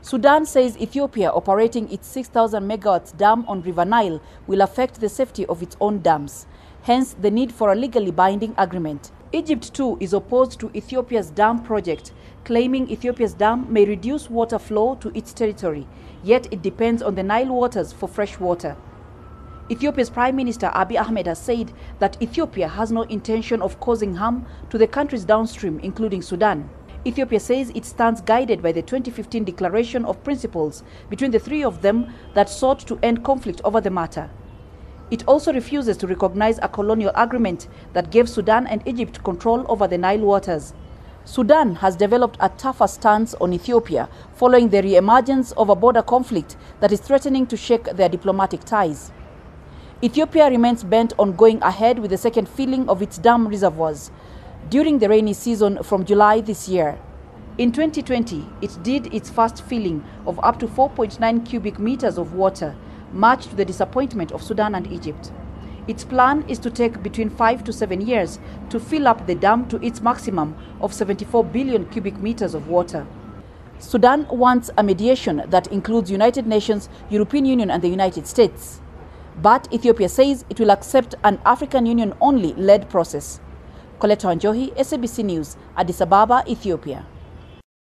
Sudan says Ethiopia operating its 6,000 megawatts dam on River Nile will affect the safety of its own dams, hence the need for a legally binding agreement. Egypt too is opposed to Ethiopia's dam project, claiming Ethiopia's dam may reduce water flow to its territory, yet it depends on the Nile waters for fresh water. Ethiopia's Prime Minister Abiy Ahmed has said that Ethiopia has no intention of causing harm to the countries downstream, including Sudan. Ethiopia says it stands guided by the 2015 Declaration of Principles between the three of them that sought to end conflict over the matter. It also refuses to recognize a colonial agreement that gave Sudan and Egypt control over the Nile waters. Sudan has developed a tougher stance on Ethiopia following the re-emergence of a border conflict that is threatening to shake their diplomatic ties. Ethiopia remains bent on going ahead with the second filling of its dam reservoirs during the rainy season from July this year. In 2020, it did its first filling of up to 4.9 cubic meters of water, much to the disappointment of Sudan and Egypt. Its plan is to take between 5 to 7 years to fill up the dam to its maximum of 74 billion cubic meters of water. Sudan wants a mediation that includes United Nations, European Union and the United States. But Ethiopia says it will accept an African Union only led process. Coletta Wanjohi, SABC News, Addis Ababa, Ethiopia.